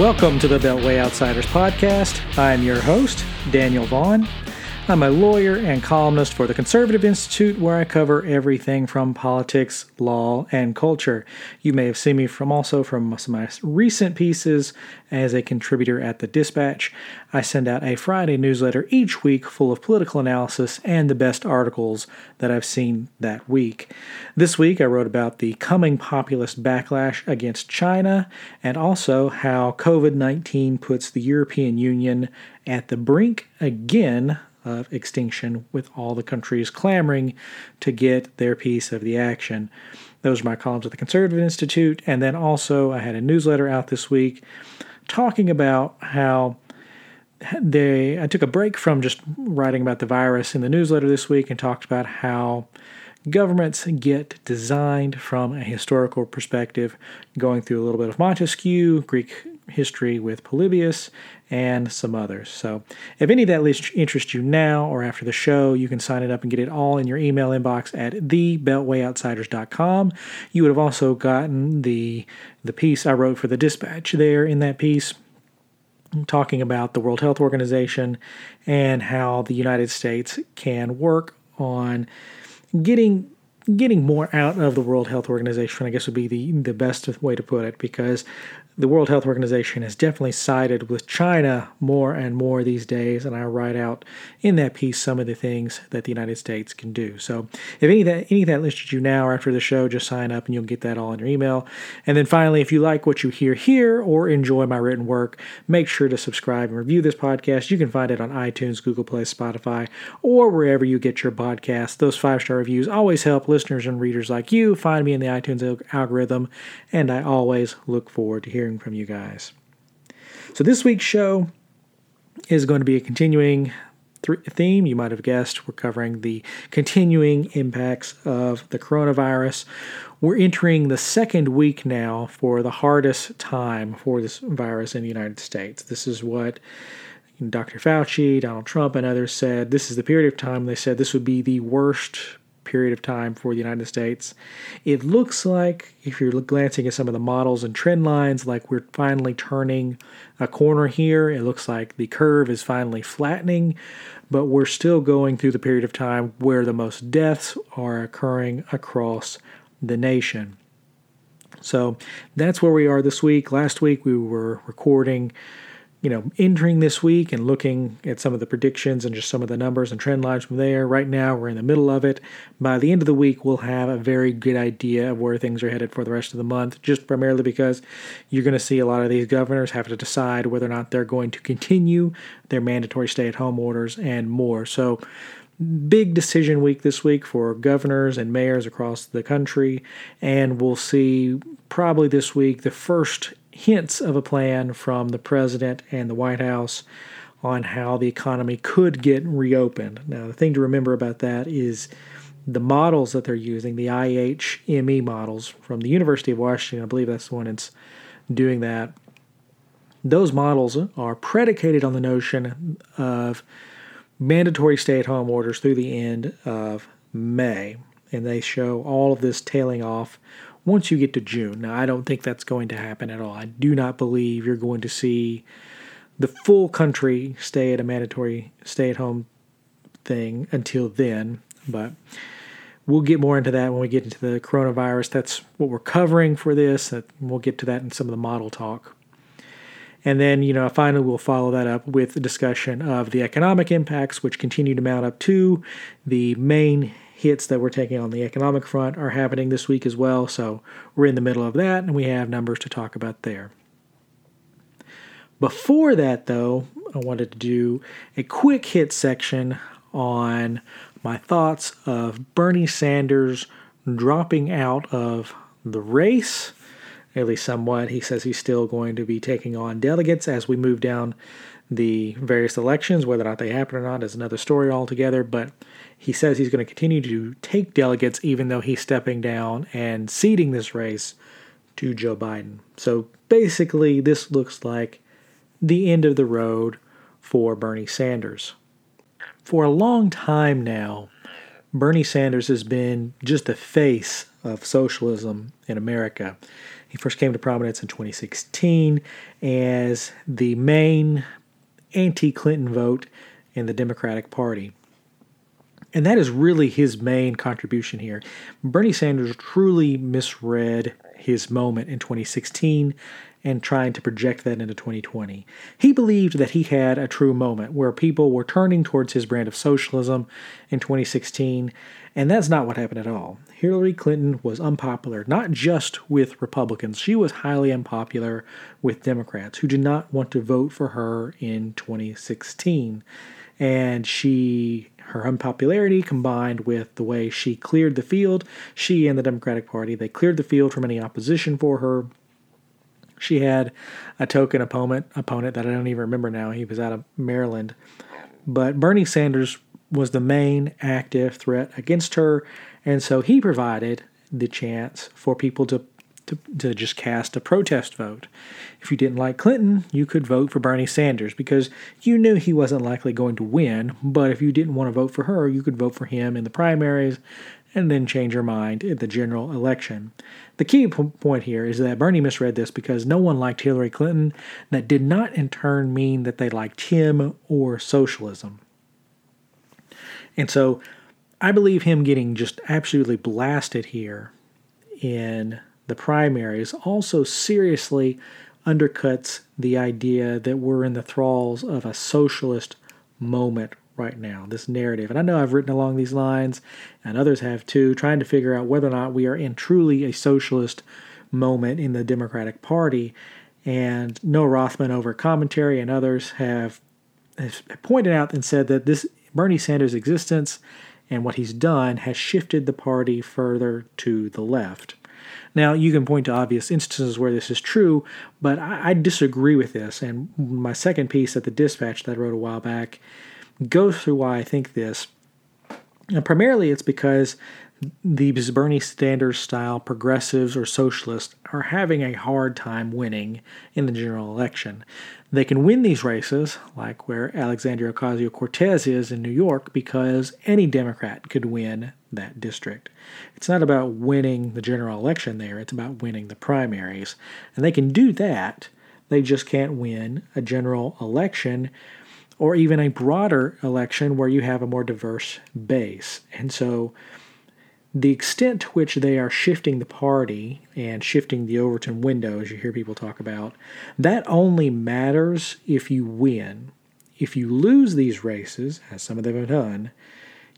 Welcome to the Beltway Outsiders podcast. I'm your host, Daniel Vaughan. I'm a lawyer and columnist for the Conservative Institute, where I cover everything from politics, law, and culture. You may have seen me from also from some of my recent pieces as a contributor at the Dispatch. I send out a Friday newsletter each week full of political analysis and the best articles that I've seen that week. This week, I wrote about the coming populist backlash against China and also how COVID 19 puts the European Union at the brink again of extinction, with all the countries clamoring to get their piece of the action. Those are my columns at the Conservative Institute. And then also, I had a newsletter out this week talking about how they I took a break from just writing about the virus in the newsletter this week and talked about how governments get designed from a historical perspective, going through a little bit of Montesquieu, Greek history with Polybius, and some others. So, if any of that list interests you now or after the show, you can sign it up and get it all in your email inbox at thebeltwayoutsiders.com. You would have also gotten the the piece I wrote for the Dispatch there in that piece talking about the World Health Organization and how the United States can work on getting getting more out of the World Health Organization, I guess would be the, the best way to put it, because the World Health Organization has definitely sided with China more and more these days, and I write out in that piece some of the things that the United States can do. So, if any of that any of that listed you now or after the show, just sign up and you'll get that all in your email. And then finally, if you like what you hear here or enjoy my written work, make sure to subscribe and review this podcast. You can find it on iTunes, Google Play, Spotify, or wherever you get your podcasts. Those five star reviews always help listeners and readers like you find me in the iTunes algorithm, and I always look forward to hearing hearing from you guys. So, this week's show is going to be a continuing th- theme. You might have guessed we're covering the continuing impacts of the coronavirus. We're entering the second week now for the hardest time for this virus in the United States. This is what Dr. Fauci, Donald Trump, and others said. This is the period of time they said this would be the worst period of time for the United States. It looks like, if you're glancing at some of the models and trend lines, like we're finally turning a corner here. It looks like the curve is finally flattening, but we're still going through the period of time where the most deaths are occurring across the nation. So that's where we are this week. Last week we were recording you know, entering this week and looking at some of the predictions and just some of the numbers and trend lines from there. Right now, we're in the middle of it. By the end of the week, we'll have a very good idea of where things are headed for the rest of the month, just primarily because you're going to see a lot of these governors have to decide whether or not they're going to continue their mandatory stay at home orders and more. So, big decision week this week for governors and mayors across the country, and we'll see probably this week the first hints of a plan from the president and the White House on how the economy could get reopened. Now, the thing to remember about that is the models that they're using, the IHME models from the University of Washington, I believe that's the one that's doing that. Those models are predicated on the notion of mandatory stay at home orders through the end of May. And they show all of this tailing off once you get to June. Now, I don't think that's going to happen at all. I do not believe you're going to see the full country stay at a mandatory stay at home thing until then. But we'll get more into that when we get into the coronavirus. That's what we're covering for this. We'll get to that in some of the model talk. And then, you know, finally, we'll follow that up with a discussion of the economic impacts, which continue to mount up to the main hits that we're taking on the economic front are happening this week as well. So we're in the middle of that, and we have numbers to talk about there. Before that, though, I wanted to do a quick hit section on my thoughts of Bernie Sanders dropping out of the race, at least somewhat. He says he's still going to be taking on delegates as we move down the various elections. Whether or not they happen or not is another story altogether, but he says he's going to continue to take delegates even though he's stepping down and ceding this race to Joe Biden. So basically, this looks like the end of the road for Bernie Sanders. For a long time now, Bernie Sanders has been just the face of socialism in America. He first came to prominence in 2016 as the main anti Clinton vote in the Democratic Party. And that is really his main contribution here. Bernie Sanders truly misread his moment in 2016 and trying to project that into 2020. He believed that he had a true moment where people were turning towards his brand of socialism in 2016, and that's not what happened at all. Hillary Clinton was unpopular, not just with Republicans, she was highly unpopular with Democrats who did not want to vote for her in 2016. And she her unpopularity combined with the way she cleared the field, she and the Democratic Party, they cleared the field from any opposition for her. She had a token opponent opponent that I don't even remember now. He was out of Maryland. But Bernie Sanders was the main active threat against her, and so he provided the chance for people to to, to just cast a protest vote. If you didn't like Clinton, you could vote for Bernie Sanders because you knew he wasn't likely going to win. But if you didn't want to vote for her, you could vote for him in the primaries and then change your mind in the general election. The key point here is that Bernie misread this because no one liked Hillary Clinton. That did not in turn mean that they liked him or socialism. And so I believe him getting just absolutely blasted here in the primaries also seriously undercuts the idea that we're in the thralls of a socialist moment right now, this narrative. And I know I've written along these lines, and others have too, trying to figure out whether or not we are in truly a socialist moment in the Democratic Party. And Noah Rothman over commentary and others have, have pointed out and said that this Bernie Sanders' existence and what he's done has shifted the party further to the left. Now, you can point to obvious instances where this is true, but I, I disagree with this. And my second piece at the dispatch that I wrote a while back goes through why I think this. And primarily, it's because these Bernie Sanders style progressives or socialists are having a hard time winning in the general election. They can win these races, like where Alexandria Ocasio Cortez is in New York, because any Democrat could win that district. It's not about winning the general election there, it's about winning the primaries. And they can do that, they just can't win a general election or even a broader election where you have a more diverse base. And so the extent to which they are shifting the party and shifting the Overton window, as you hear people talk about, that only matters if you win. If you lose these races, as some of them have done,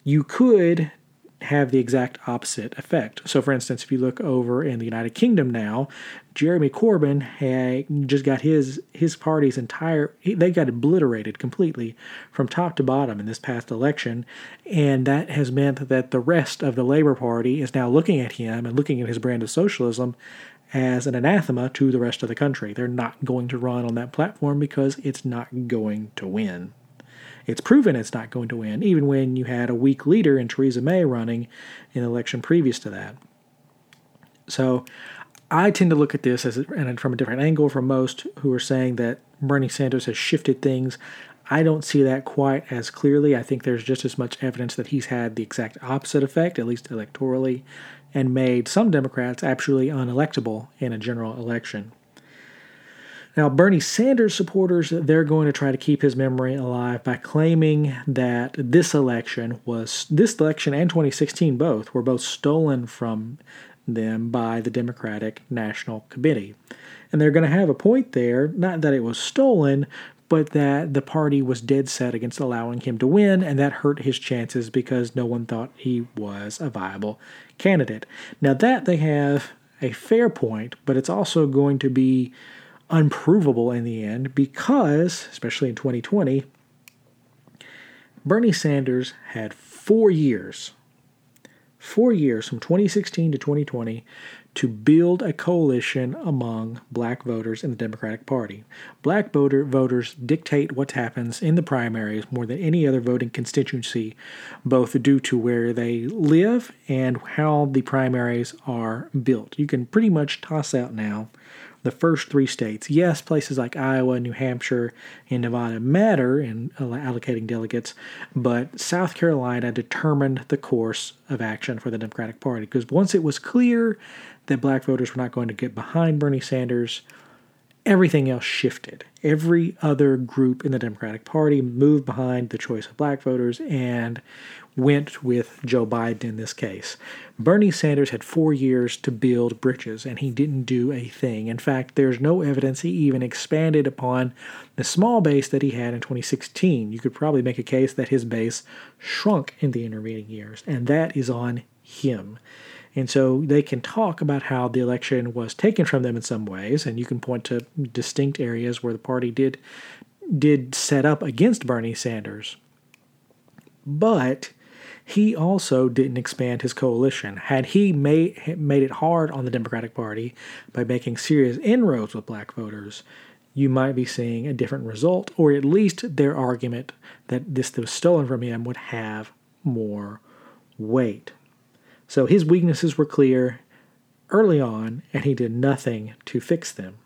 you could have the exact opposite effect. So, for instance, if you look over in the United Kingdom now, Jeremy Corbyn had just got his his party's entire they got obliterated completely from top to bottom in this past election, and that has meant that the rest of the Labour Party is now looking at him and looking at his brand of socialism as an anathema to the rest of the country. They're not going to run on that platform because it's not going to win. It's proven it's not going to win, even when you had a weak leader in Theresa May running in the election previous to that. So I tend to look at this as and from a different angle from most who are saying that Bernie Sanders has shifted things. I don't see that quite as clearly. I think there's just as much evidence that he's had the exact opposite effect, at least electorally, and made some Democrats absolutely unelectable in a general election. Now, Bernie Sanders supporters, they're going to try to keep his memory alive by claiming that this election was, this election and 2016 both, were both stolen from them by the Democratic National Committee. And they're going to have a point there, not that it was stolen, but that the party was dead set against allowing him to win, and that hurt his chances because no one thought he was a viable candidate. Now, that they have a fair point, but it's also going to be unprovable in the end because, especially in 2020, Bernie Sanders had four years, four years from 2016 to 2020 to build a coalition among black voters in the Democratic Party. Black voter voters dictate what happens in the primaries more than any other voting constituency, both due to where they live and how the primaries are built. You can pretty much toss out now the first three states. Yes, places like Iowa, New Hampshire, and Nevada matter in allocating delegates, but South Carolina determined the course of action for the Democratic Party because once it was clear that black voters were not going to get behind Bernie Sanders, everything else shifted. Every other group in the Democratic Party moved behind the choice of black voters and went with Joe Biden in this case. Bernie Sanders had four years to build bridges, and he didn't do a thing. In fact, there's no evidence he even expanded upon the small base that he had in 2016. You could probably make a case that his base shrunk in the intervening years, and that is on him. And so they can talk about how the election was taken from them in some ways, and you can point to distinct areas where the party did did set up against Bernie Sanders. But he also didn't expand his coalition. Had he made made it hard on the Democratic Party by making serious inroads with black voters, you might be seeing a different result, or at least their argument that this was stolen from him would have more weight. So his weaknesses were clear early on, and he did nothing to fix them.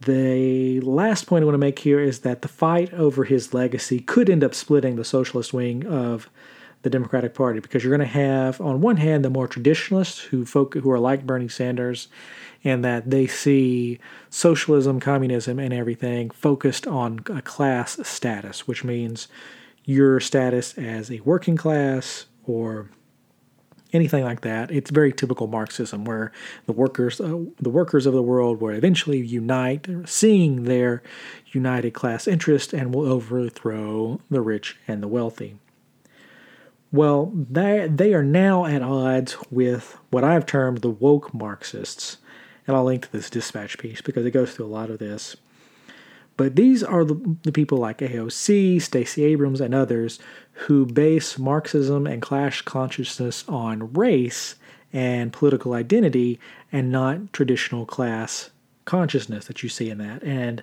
The last point I want to make here is that the fight over his legacy could end up splitting the socialist wing of the Democratic Party because you're going to have, on one hand, the more traditionalists who folk, who are like Bernie Sanders, and that they see socialism, communism, and everything focused on a class status, which means your status as a working class or anything like that. It's very typical Marxism, where the workers, uh, the workers of the world, will eventually unite, seeing their united class interest, and will overthrow the rich and the wealthy. Well, they, they are now at odds with what I've termed the woke Marxists. And I'll link to this dispatch piece because it goes through a lot of this. But these are the, the people like AOC, Stacey Abrams, and others who base Marxism and class consciousness on race and political identity and not traditional class consciousness that you see in that. And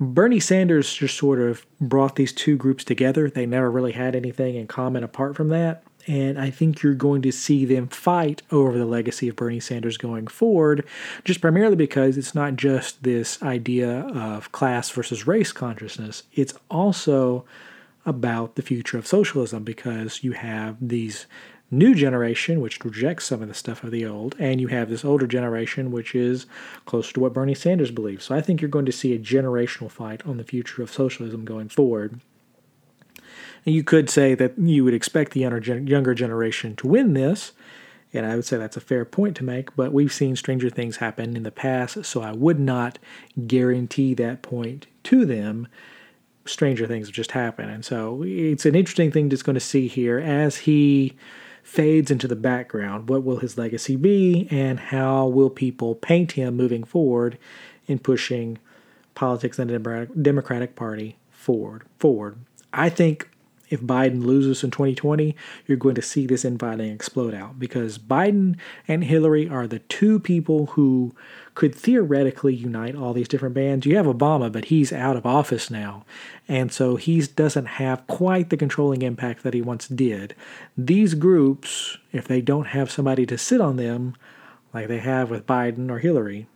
Bernie Sanders just sort of brought these two groups together. They never really had anything in common apart from that. And I think you're going to see them fight over the legacy of Bernie Sanders going forward, just primarily because it's not just this idea of class versus race consciousness, it's also about the future of socialism because you have these new generation which rejects some of the stuff of the old and you have this older generation which is closer to what Bernie Sanders believes. So I think you're going to see a generational fight on the future of socialism going forward. And you could say that you would expect the younger generation to win this, and I would say that's a fair point to make, but we've seen stranger things happen in the past, so I would not guarantee that point to them. Stranger things have just happened. And so it's an interesting thing that's going to see here as he fades into the background. What will his legacy be, and how will people paint him moving forward in pushing politics and the Democratic Party forward? Forward. I think if Biden loses in 2020, you're going to see this infighting explode out because Biden and Hillary are the two people who could theoretically unite all these different bands. You have Obama, but he's out of office now, and so he doesn't have quite the controlling impact that he once did. These groups, if they don't have somebody to sit on them, like they have with Biden or Hillary,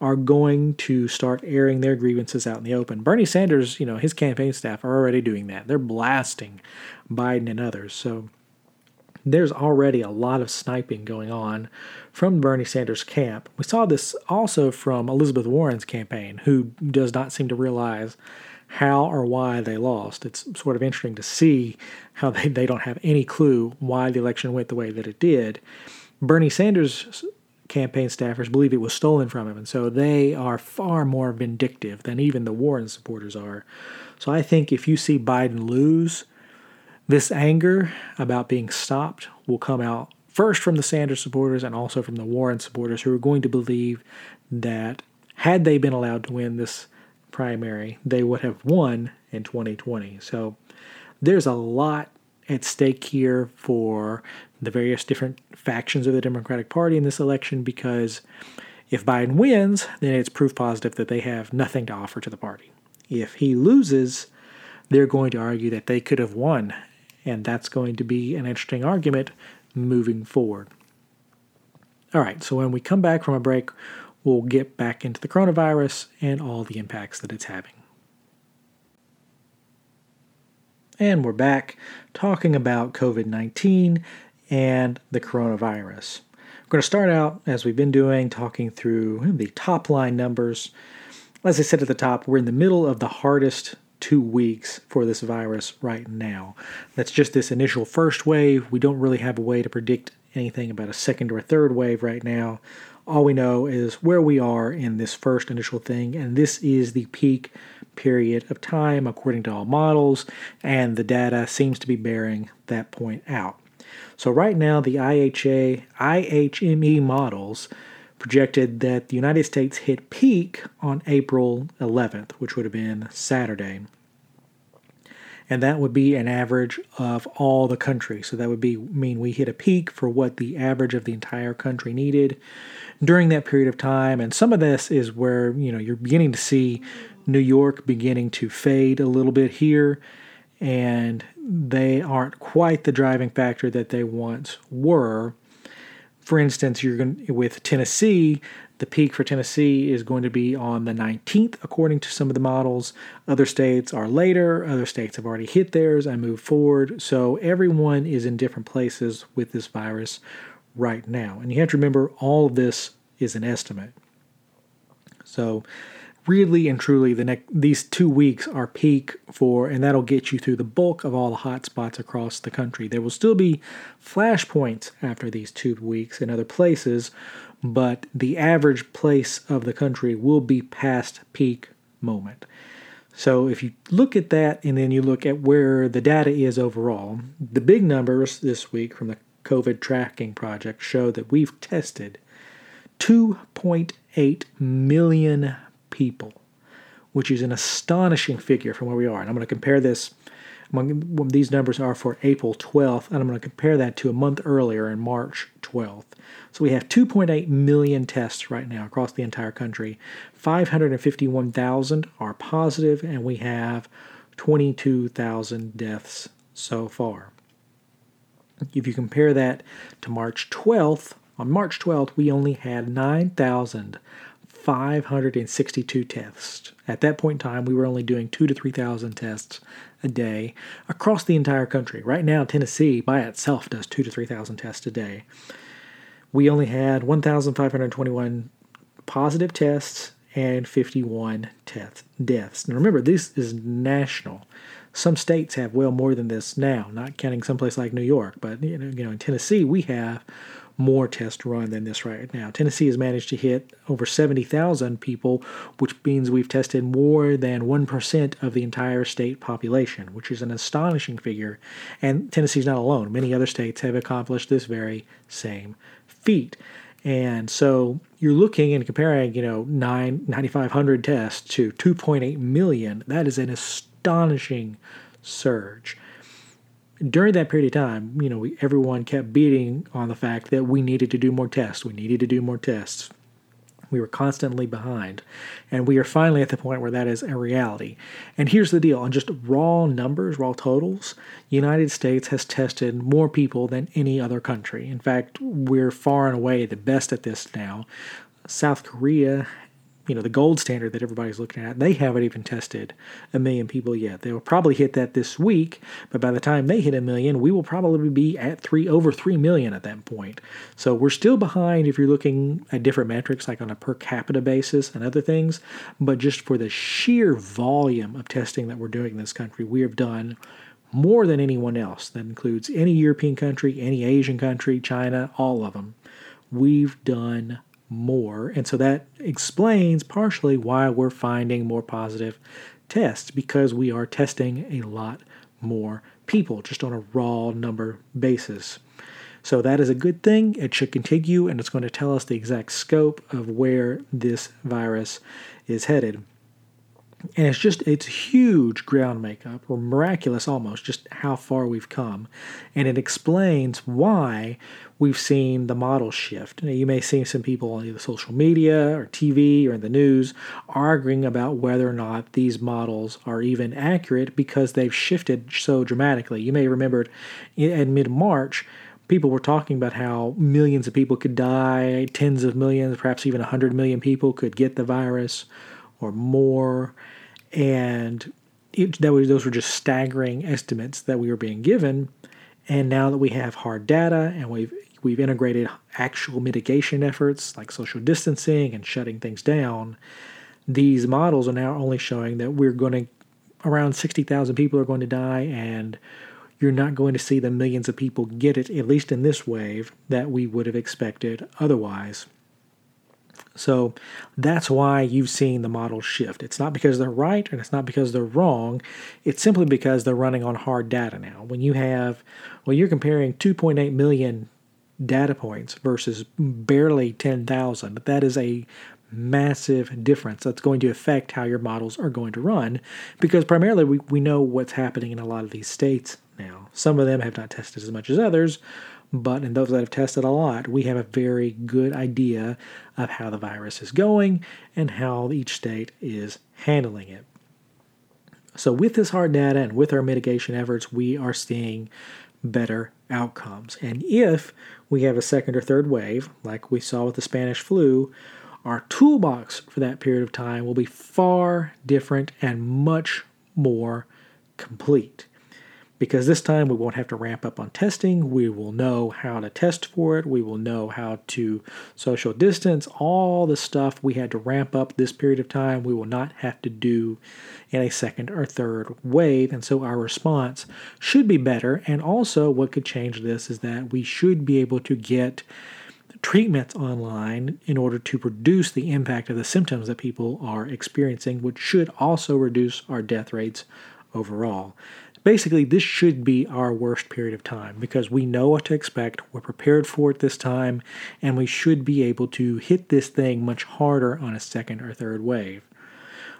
are going to start airing their grievances out in the open. Bernie Sanders, you know, his campaign staff are already doing that. They're blasting Biden and others. So there's already a lot of sniping going on from Bernie Sanders' camp. We saw this also from Elizabeth Warren's campaign, who does not seem to realize how or why they lost. It's sort of interesting to see how they, they don't have any clue why the election went the way that it did. Bernie Sanders' campaign staffers believe it was stolen from him, and so they are far more vindictive than even the Warren supporters are. So I think if you see Biden lose, this anger about being stopped will come out first from the Sanders supporters and also from the Warren supporters who are going to believe that had they been allowed to win this primary, they would have won in 2020. So there's a lot at stake here for the various different factions of the Democratic Party in this election because if Biden wins, then it's proof positive that they have nothing to offer to the party. If he loses, they're going to argue that they could have won, and that's going to be an interesting argument moving forward. All right, so when we come back from a break, we'll get back into the coronavirus and all the impacts that it's having. And we're back talking about COVID 19 and the coronavirus. We're going to start out, as we've been doing, talking through the top line numbers. As I said at the top, we're in the middle of the hardest two weeks for this virus right now. That's just this initial first wave. We don't really have a way to predict anything about a second or a third wave right now. All we know is where we are in this first initial thing, and this is the peak period of time according to all models, and the data seems to be bearing that point out. So, right now, the IHA, IHME models projected that the United States hit peak on April 11th, which would have been Saturday. And that would be an average of all the country. So that would be mean we hit a peak for what the average of the entire country needed during that period of time. And some of this is where, you know, you're beginning to see New York beginning to fade a little bit here and they aren't quite the driving factor that they once were for instance, you're going with Tennessee, the peak for Tennessee is going to be on the 19th, according to some of the models. Other states are later. Other states have already hit theirs and moved forward. So everyone is in different places with this virus right now. And you have to remember, all of this is an estimate. So really and truly the next these two weeks are peak for and that'll get you through the bulk of all the hot spots across the country. There will still be flashpoints after these two weeks in other places but the average place of the country will be past peak moment. So if you look at that and then you look at where the data is overall the big numbers this week from the covid tracking project show that we've tested 2.8 million people, which is an astonishing figure from where we are. And I'm going to compare this. Among, these numbers are for April 12th, and I'm going to compare that to a month earlier in March 12th. So we have 2.8 million tests right now across the entire country. 551,000 are positive, and we have 22,000 deaths so far. If you compare that to March 12th, on March 12th, we only had 9,000 562 tests. At that point in time, we were only doing two to 3,000 tests a day across the entire country. Right now, Tennessee by itself does two to 3,000 tests a day. We only had 1,521 positive tests and 51 test deaths. Now remember, this is national. Some states have well more than this now, not counting someplace like New York, but you know, you know in Tennessee we have more tests run than this right now. Tennessee has managed to hit over 70,000 people, which means we've tested more than 1% of the entire state population, which is an astonishing figure. And Tennessee's not alone. Many other states have accomplished this very same feat. And so you're looking and comparing, you know, 9, 9,500 tests to 2.8 million. That is an astonishing surge during that period of time, you know, we, everyone kept beating on the fact that we needed to do more tests. We needed to do more tests. We were constantly behind. And we are finally at the point where that is a reality. And here's the deal on just raw numbers, raw totals, United States has tested more people than any other country. In fact, we're far and away the best at this now. South Korea you know the gold standard that everybody's looking at. They haven't even tested a million people yet. They will probably hit that this week but by the time they hit a million we will probably be at three over three million at that point. So we're still behind if you're looking at different metrics like on a per capita basis and other things but just for the sheer volume of testing that we're doing in this country we have done more than anyone else. That includes any european country any asian country china all of them we've done more. And so that explains partially why we're finding more positive tests because we are testing a lot more people just on a raw number basis. So that is a good thing. It should continue and it's going to tell us the exact scope of where this virus is headed. And it's just, it's huge ground makeup, or miraculous almost, just how far we've come. And it explains why we've seen the model shift. You may see some people on either social media or TV or in the news arguing about whether or not these models are even accurate because they've shifted so dramatically. You may remember in mid March, people were talking about how millions of people could die, tens of millions, perhaps even 100 million people could get the virus or more. And it, that was, those were just staggering estimates that we were being given. And now that we have hard data and we've we've integrated actual mitigation efforts like social distancing and shutting things down, these models are now only showing that we're going to around 60,000 people are going to die and you're not going to see the millions of people get it, at least in this wave, that we would have expected otherwise. So that's why you've seen the models shift. It's not because they're right and it's not because they're wrong. It's simply because they're running on hard data now. When you have, well, you're comparing 2.8 million data points versus barely 10,000. That is a massive difference that's going to affect how your models are going to run because primarily we, we know what's happening in a lot of these states now. Some of them have not tested as much as others, but in those that have tested a lot, we have a very good idea of how the virus is going and how each state is handling it. So, with this hard data and with our mitigation efforts, we are seeing better outcomes. And if we have a second or third wave, like we saw with the Spanish flu, our toolbox for that period of time will be far different and much more complete because this time we won't have to ramp up on testing. We will know how to test for it. We will know how to social distance. All the stuff we had to ramp up this period of time, we will not have to do in a second or third wave. And so our response should be better. And also, what could change this is that we should be able to get treatments online in order to reduce the impact of the symptoms that people are experiencing, which should also reduce our death rates overall basically, this should be our worst period of time because we know what to expect. We're prepared for it this time, and we should be able to hit this thing much harder on a second or third wave.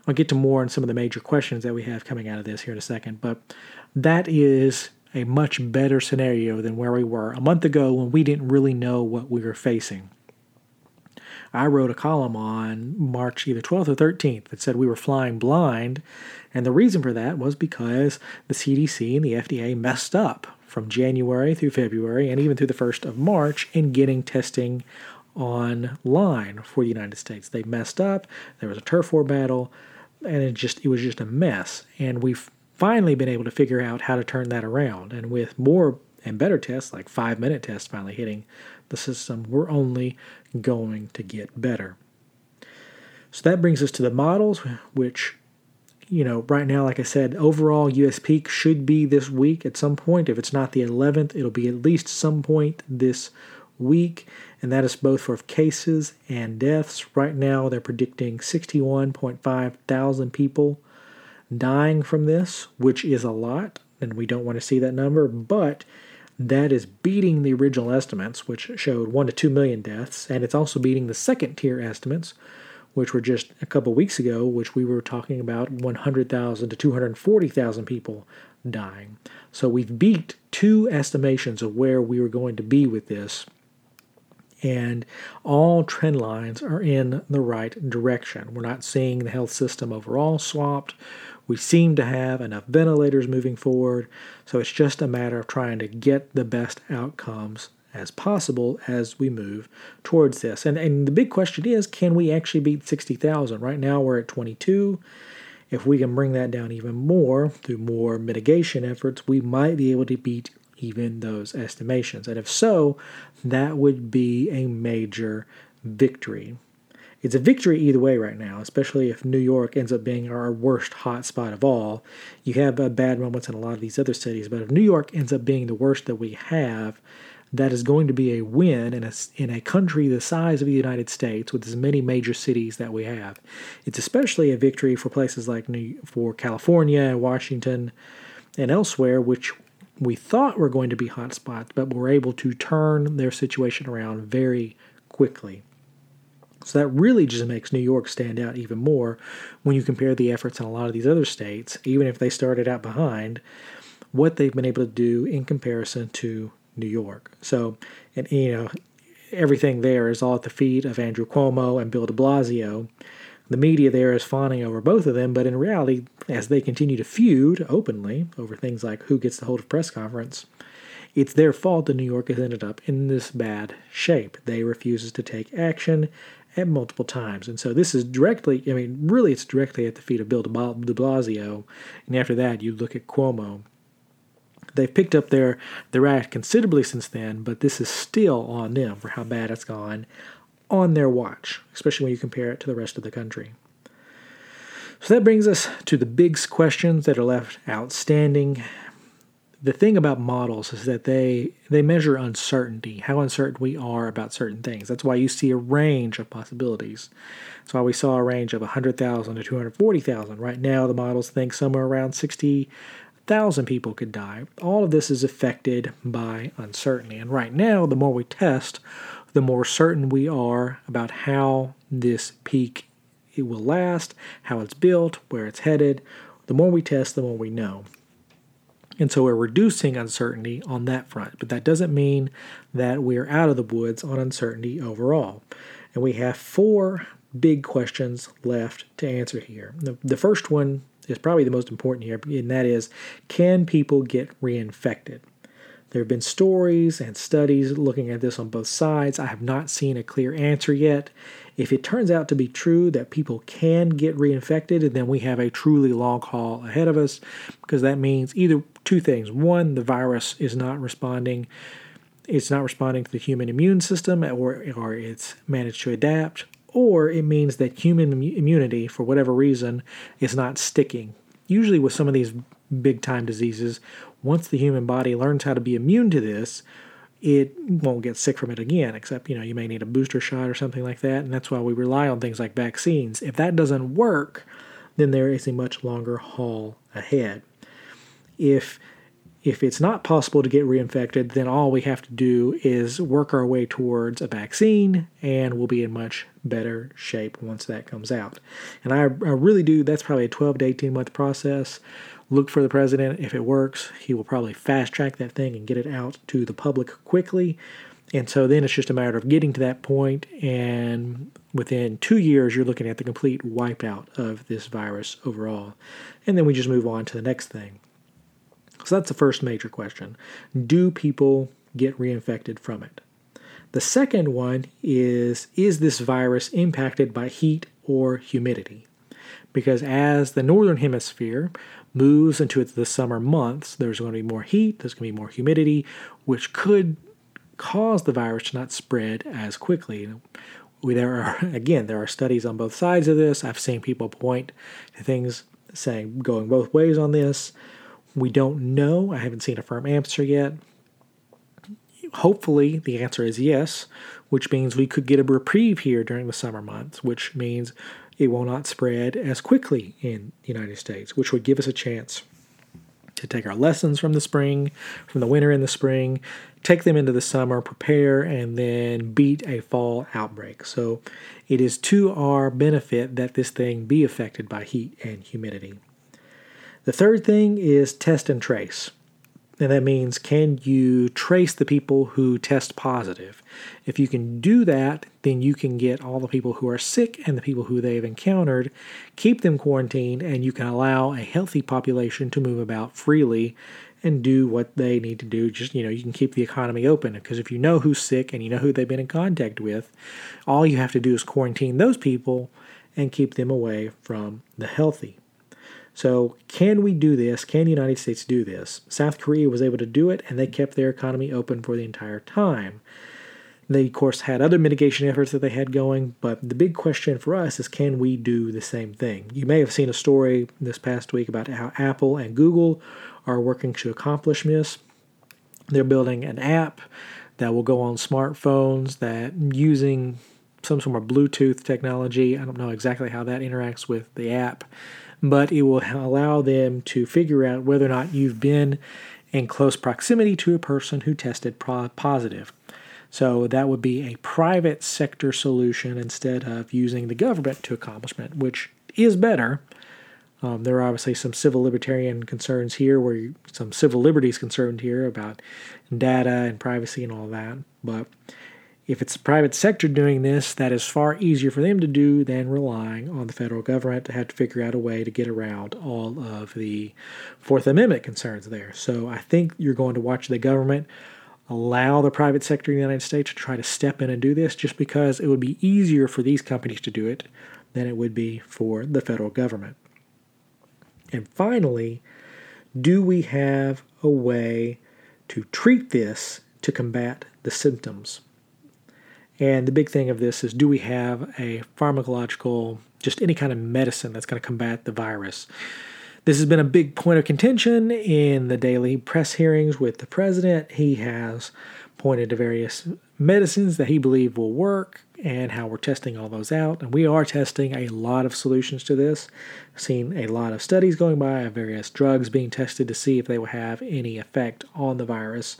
I'll get to more on some of the major questions that we have coming out of this here in a second, but that is a much better scenario than where we were a month ago when we didn't really know what we were facing. I wrote a column on March either 12th or 13th that said we were flying blind. And the reason for that was because the CDC and the FDA messed up from January through February and even through the 1st of March in getting testing online for the United States. They messed up. There was a turf war battle and it just it was just a mess. And we've finally been able to figure out how to turn that around. And with more and better tests, like five minute tests finally hitting the system, we're only going to get better. So that brings us to the models, which, you know, right now, like I said, overall US peak should be this week at some point. If it's not the 11th, it'll be at least some point this week, and that is both for cases and deaths. Right now, they're predicting 61.5 thousand people dying from this, which is a lot, and we don't want to see that number, but that is beating the original estimates, which showed 1 to 2 million deaths, and it's also beating the second tier estimates, which were just a couple weeks ago, which we were talking about 100,000 to 240,000 people dying. So we've beat two estimations of where we were going to be with this, and all trend lines are in the right direction. We're not seeing the health system overall swapped. We seem to have enough ventilators moving forward, so it's just a matter of trying to get the best outcomes as possible as we move towards this. And, and the big question is can we actually beat 60,000? Right now we're at 22. If we can bring that down even more through more mitigation efforts, we might be able to beat even those estimations. And if so, that would be a major victory it's a victory either way right now, especially if New York ends up being our worst hot spot of all. You have uh, bad moments in a lot of these other cities, but if New York ends up being the worst that we have, that is going to be a win in a, in a country the size of the United States with as many major cities that we have. It's especially a victory for places like New, for California, and Washington, and elsewhere, which we thought were going to be hotspots, but were able to turn their situation around very quickly. So that really just makes New York stand out even more when you compare the efforts in a lot of these other states, even if they started out behind, what they've been able to do in comparison to New York. So, and you know, everything there is all at the feet of Andrew Cuomo and Bill de Blasio. The media there is fawning over both of them, but in reality, as they continue to feud openly over things like who gets to hold a press conference, it's their fault that New York has ended up in this bad shape. They refuses to take action at multiple times. And so this is directly, I mean, really it's directly at the feet of Bill de Blasio. And after that, you look at Cuomo. They've picked up their, their act considerably since then, but this is still on them for how bad it's gone on their watch, especially when you compare it to the rest of the country. So that brings us to the big questions that are left outstanding the thing about models is that they they measure uncertainty, how uncertain we are about certain things. That's why you see a range of possibilities. That's why we saw a range of 100,000 to 240,000. Right now, the models think somewhere around 60,000 people could die. All of this is affected by uncertainty. And right now, the more we test, the more certain we are about how this peak it will last, how it's built, where it's headed. The more we test, the more we know. And so we're reducing uncertainty on that front. But that doesn't mean that we're out of the woods on uncertainty overall. And we have four big questions left to answer here. The, the first one is probably the most important here, and that is can people get reinfected? There have been stories and studies looking at this on both sides. I have not seen a clear answer yet. If it turns out to be true that people can get reinfected, then we have a truly long haul ahead of us because that means either two things. One, the virus is not responding it's not responding to the human immune system or, or it's managed to adapt, or it means that human immunity, for whatever reason, is not sticking. Usually, with some of these big time diseases, once the human body learns how to be immune to this, it won't get sick from it again, except, you know, you may need a booster shot or something like that. And that's why we rely on things like vaccines. If that doesn't work, then there is a much longer haul ahead. If if it's not possible to get reinfected, then all we have to do is work our way towards a vaccine and we'll be in much better shape once that comes out. And I, I really do, that's probably a 12 to 18 month process look for the president. If it works, he will probably fast track that thing and get it out to the public quickly. And so then it's just a matter of getting to that point, and within two years, you're looking at the complete wipeout of this virus overall. And then we just move on to the next thing. So that's the first major question Do people get reinfected from it? The second one is Is this virus impacted by heat or humidity? Because as the northern hemisphere moves into the summer months, there's going to be more heat, there's going to be more humidity, which could cause the virus to not spread as quickly. There are again, there are studies on both sides of this. I've seen people point to things saying going both ways on this. We don't know. I haven't seen a firm answer yet. Hopefully, the answer is yes, which means we could get a reprieve here during the summer months, which means it will not spread as quickly in the United States, which would give us a chance to take our lessons from the spring, from the winter and the spring, take them into the summer, prepare, and then beat a fall outbreak. So it is to our benefit that this thing be affected by heat and humidity. The third thing is test and trace. And that means can you trace the people who test positive? If you can do that, then you can get all the people who are sick and the people who they've encountered, keep them quarantined, and you can allow a healthy population to move about freely and do what they need to do. Just, you know, you can keep the economy open because if you know who's sick and you know who they've been in contact with, all you have to do is quarantine those people and keep them away from the healthy. So, can we do this? Can the United States do this? South Korea was able to do it, and they kept their economy open for the entire time. They, of course, had other mitigation efforts that they had going, but the big question for us is can we do the same thing? You may have seen a story this past week about how Apple and Google are working to accomplish this. They're building an app that will go on smartphones that using some sort of Bluetooth technology. I don't know exactly how that interacts with the app but it will allow them to figure out whether or not you've been in close proximity to a person who tested positive. So that would be a private sector solution instead of using the government to accomplishment, which is better. Um, there are obviously some civil libertarian concerns here, where you, some civil liberties concerned here about data and privacy and all that. But if it's the private sector doing this, that is far easier for them to do than relying on the federal government to have to figure out a way to get around all of the Fourth Amendment concerns there. So I think you're going to watch the government allow the private sector in the United States to try to step in and do this just because it would be easier for these companies to do it than it would be for the federal government. And finally, do we have a way to treat this to combat the symptoms? And the big thing of this is do we have a pharmacological, just any kind of medicine that's going to combat the virus? This has been a big point of contention in the daily press hearings with the president. He has pointed to various medicines that he believes will work and how we're testing all those out. And we are testing a lot of solutions to this. Seen a lot of studies going by of various drugs being tested to see if they will have any effect on the virus.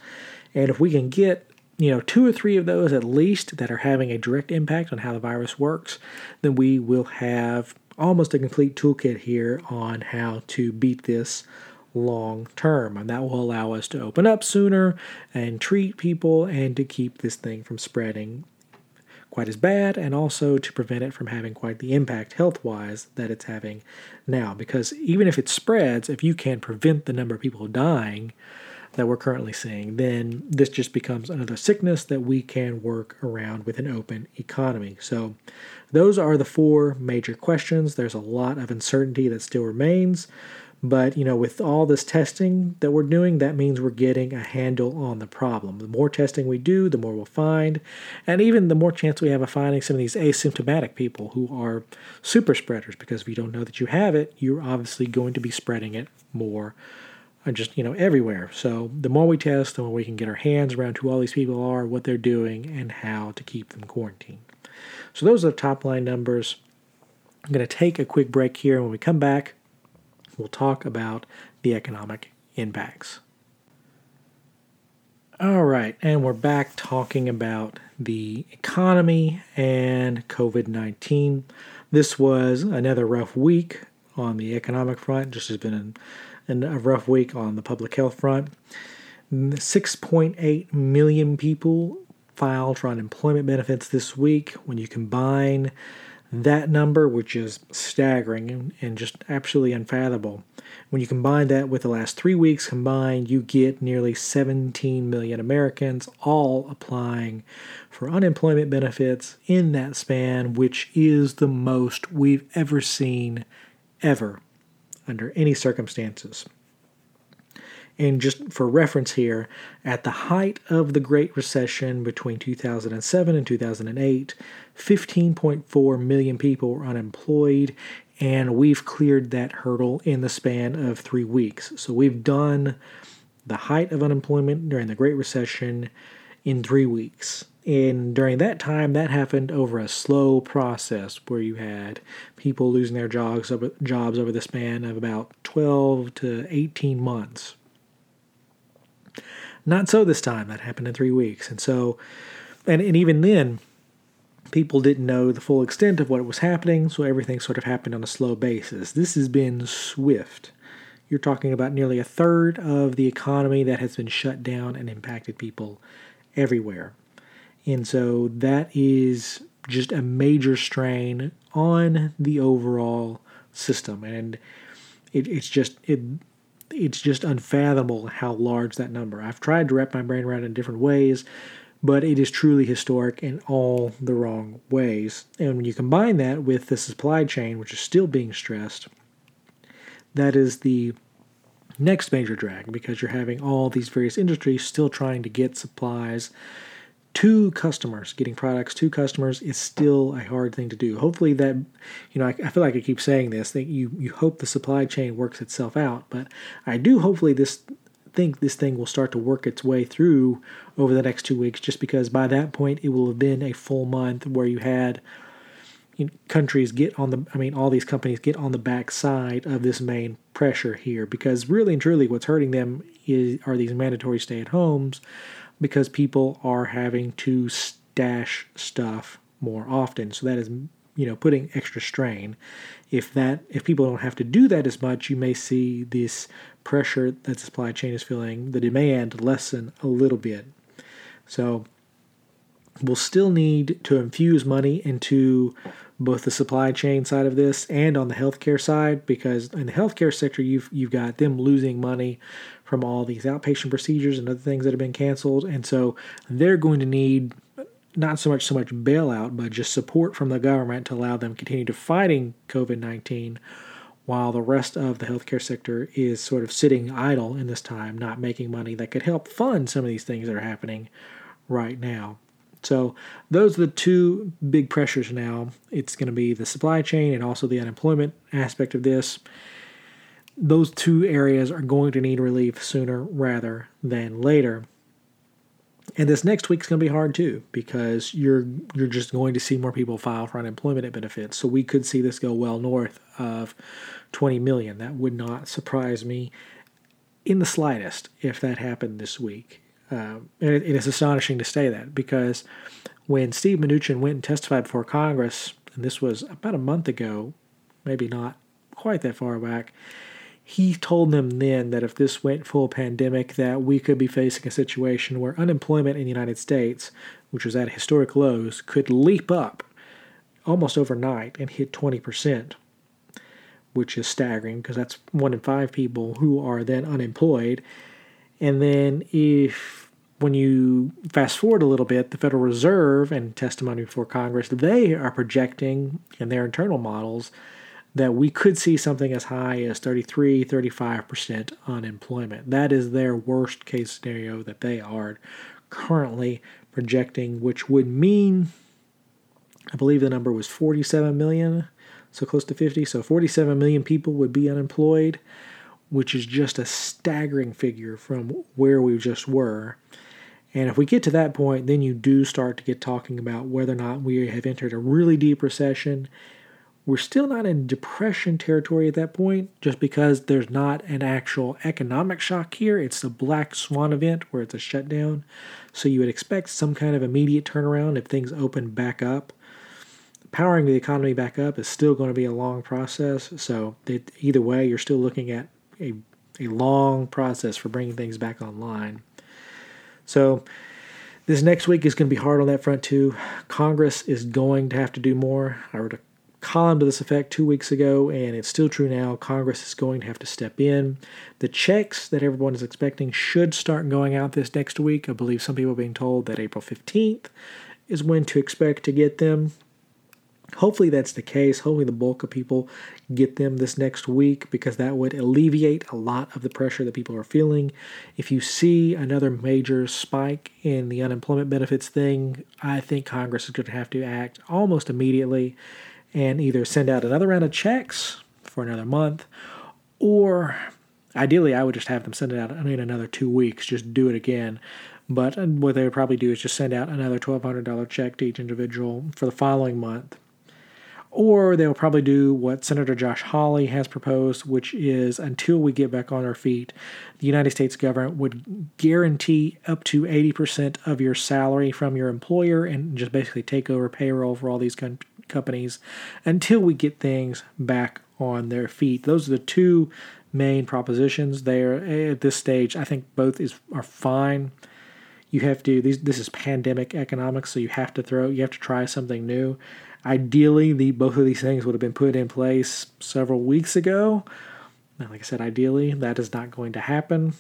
And if we can get you know, two or three of those at least that are having a direct impact on how the virus works, then we will have almost a complete toolkit here on how to beat this long term. And that will allow us to open up sooner and treat people and to keep this thing from spreading quite as bad and also to prevent it from having quite the impact health wise that it's having now. Because even if it spreads, if you can prevent the number of people dying, that we're currently seeing, then this just becomes another sickness that we can work around with an open economy. So, those are the four major questions. There's a lot of uncertainty that still remains, but you know, with all this testing that we're doing, that means we're getting a handle on the problem. The more testing we do, the more we'll find, and even the more chance we have of finding some of these asymptomatic people who are super spreaders. Because if you don't know that you have it, you're obviously going to be spreading it more just you know everywhere. So the more we test, the more we can get our hands around who all these people are, what they're doing, and how to keep them quarantined. So those are the top line numbers. I'm going to take a quick break here. When we come back, we'll talk about the economic impacts. All right, and we're back talking about the economy and COVID 19. This was another rough week on the economic front, just has been an and a rough week on the public health front. 6.8 million people filed for unemployment benefits this week. When you combine that number, which is staggering and just absolutely unfathomable, when you combine that with the last three weeks combined, you get nearly 17 million Americans all applying for unemployment benefits in that span, which is the most we've ever seen ever under any circumstances. And just for reference here, at the height of the Great Recession between 2007 and 2008, 15.4 million people were unemployed, and we've cleared that hurdle in the span of three weeks. So we've done the height of unemployment during the Great Recession in three weeks. And during that time, that happened over a slow process where you had people losing their jobs over, jobs over the span of about 12 to 18 months. Not so this time. That happened in three weeks. And so, and, and even then, people didn't know the full extent of what was happening, so everything sort of happened on a slow basis. This has been swift. You're talking about nearly a third of the economy that has been shut down and impacted people everywhere. And so that is just a major strain on the overall system. And it, it's just it it's just unfathomable how large that number. I've tried to wrap my brain around in different ways, but it is truly historic in all the wrong ways. And when you combine that with the supply chain, which is still being stressed, that is the next major drag because you're having all these various industries still trying to get supplies to customers, getting products to customers is still a hard thing to do. Hopefully that, you know, I, I, feel like I keep saying this, that you, you hope the supply chain works itself out, but I do hopefully this think this thing will start to work its way through over the next two weeks, just because by that point it will have been a full month where you had you know, countries get on the, I mean, all these companies get on the backside of this main pressure here, because really and truly what's hurting them is are these mandatory stay at homes because people are having to stash stuff more often. So that is you know putting extra strain. If that if people don't have to do that as much, you may see this pressure that supply chain is feeling, the demand lessen a little bit. So we'll still need to infuse money into both the supply chain side of this and on the healthcare side because in the healthcare sector you've you've got them losing money from all these outpatient procedures and other things that have been canceled and so they're going to need not so much so much bailout but just support from the government to allow them continue to fighting COVID-19 while the rest of the healthcare sector is sort of sitting idle in this time not making money that could help fund some of these things that are happening right now. So those are the two big pressures now. It's going to be the supply chain and also the unemployment aspect of this. Those two areas are going to need relief sooner rather than later. And this next week's going to be hard too because you're you're just going to see more people file for unemployment benefits. So we could see this go well north of 20 million. That would not surprise me in the slightest if that happened this week. Um, and it, it is astonishing to say that because when Steve Mnuchin went and testified before Congress, and this was about a month ago, maybe not quite that far back, he told them then that if this went full pandemic, that we could be facing a situation where unemployment in the United States, which was at historic lows, could leap up almost overnight and hit 20%, which is staggering because that's one in five people who are then unemployed. And then if when you fast forward a little bit, the Federal Reserve and testimony before Congress, they are projecting in their internal models that we could see something as high as 33, 35% unemployment. That is their worst case scenario that they are currently projecting, which would mean, I believe the number was 47 million, so close to 50. So 47 million people would be unemployed which is just a staggering figure from where we just were. And if we get to that point, then you do start to get talking about whether or not we have entered a really deep recession. We're still not in depression territory at that point, just because there's not an actual economic shock here. It's a black swan event where it's a shutdown. So you would expect some kind of immediate turnaround if things open back up. Powering the economy back up is still going to be a long process. So it, either way, you're still looking at a, a long process for bringing things back online. So, this next week is going to be hard on that front too. Congress is going to have to do more. I wrote a column to this effect two weeks ago, and it's still true now. Congress is going to have to step in. The checks that everyone is expecting should start going out this next week. I believe some people are being told that April 15th is when to expect to get them. Hopefully that's the case. Hopefully the bulk of people get them this next week because that would alleviate a lot of the pressure that people are feeling. If you see another major spike in the unemployment benefits thing, I think Congress is going to have to act almost immediately and either send out another round of checks for another month or ideally I would just have them send it out in another two weeks, just do it again. But uh, what they would probably do is just send out another $1,200 check to each individual for the following month or they'll probably do what Senator Josh Hawley has proposed, which is until we get back on our feet, the United States government would guarantee up to 80% of your salary from your employer and just basically take over payroll for all these com- companies until we get things back on their feet. Those are the two main propositions there at this stage. I think both is are fine. You have to these this is pandemic economics, so you have to throw you have to try something new. Ideally, the both of these things would have been put in place several weeks ago. Now, like I said, ideally, that is not going to happen.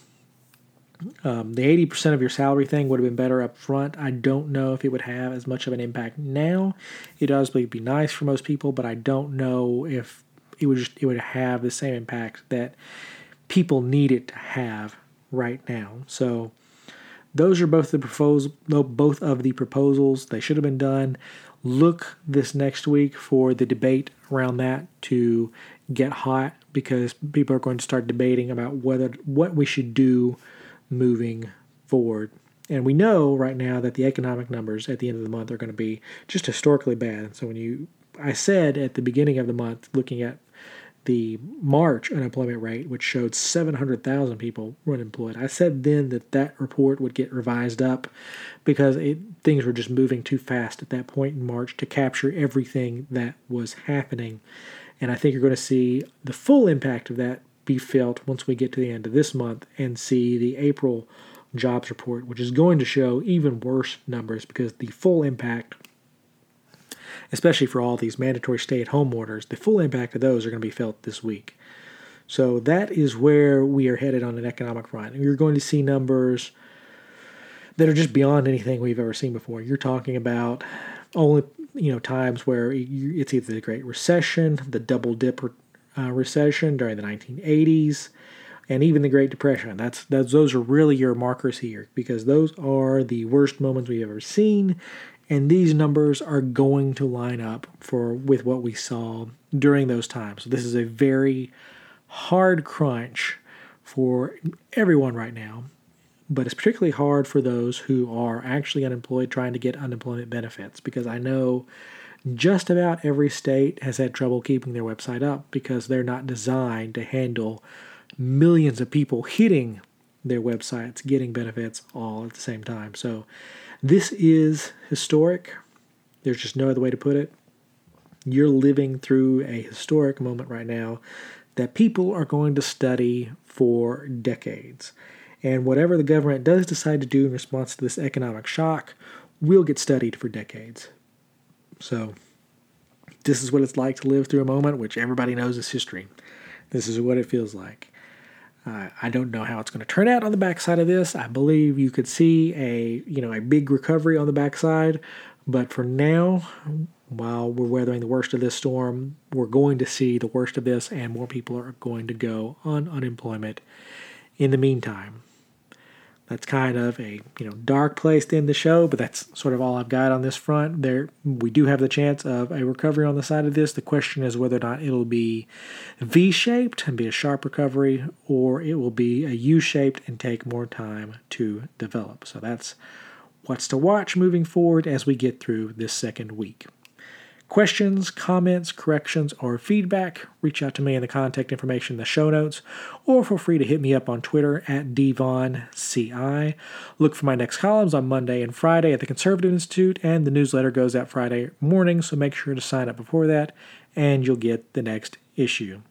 Um, the 80% of your salary thing would have been better up front. I don't know if it would have as much of an impact now. It obviously be nice for most people, but I don't know if it would just it would have the same impact that people need it to have right now. So those are both the proposals, both of the proposals. They should have been done look this next week for the debate around that to get hot because people are going to start debating about whether what we should do moving forward. And we know right now that the economic numbers at the end of the month are going to be just historically bad. So when you I said at the beginning of the month looking at the March unemployment rate, which showed 700,000 people were unemployed. I said then that that report would get revised up because it, things were just moving too fast at that point in March to capture everything that was happening. And I think you're going to see the full impact of that be felt once we get to the end of this month and see the April jobs report, which is going to show even worse numbers because the full impact, especially for all these mandatory stay at home orders, the full impact of those are going to be felt this week. So that is where we are headed on an economic front. You're going to see numbers that are just beyond anything we've ever seen before. You're talking about only you know times where it's either the Great Recession, the double dip uh, recession during the 1980s, and even the Great Depression. That's, that's those are really your markers here because those are the worst moments we've ever seen, and these numbers are going to line up for with what we saw during those times. This is a very hard crunch for everyone right now, but it's particularly hard for those who are actually unemployed trying to get unemployment benefits because I know just about every state has had trouble keeping their website up because they're not designed to handle millions of people hitting their websites, getting benefits all at the same time. So this is historic. There's just no other way to put it. You're living through a historic moment right now that people are going to study for decades. And whatever the government does decide to do in response to this economic shock will get studied for decades. So, this is what it's like to live through a moment which everybody knows is history. This is what it feels like. Uh, I don't know how it's going to turn out on the backside of this. I believe you could see a you know a big recovery on the backside, but for now, while we're weathering the worst of this storm, we're going to see the worst of this, and more people are going to go on unemployment in the meantime that's kind of a you know dark place to end the show, but that's sort of all I've got on this front. There, we do have the chance of a recovery on the side of this. The question is whether or not it'll be V-shaped and be a sharp recovery, or it will be a U-shaped and take more time to develop. So that's what's to watch moving forward as we get through this second week. Questions, comments, corrections, or feedback, reach out to me in the contact information in the show notes, or feel free to hit me up on Twitter at dvaughanCI. Look for my next columns on Monday and Friday at the Conservative Institute, and the newsletter goes out Friday morning, so make sure to sign up before that, and you'll get the next issue.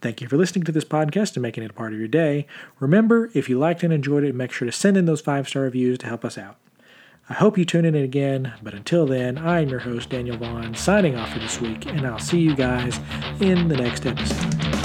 Thank you for listening to this podcast and making it a part of your day. Remember, if you liked and enjoyed it, make sure to send in those five star reviews to help us out. I hope you tune in again, but until then, I am your host, Daniel Vaughan, signing off for this week, and I'll see you guys in the next episode.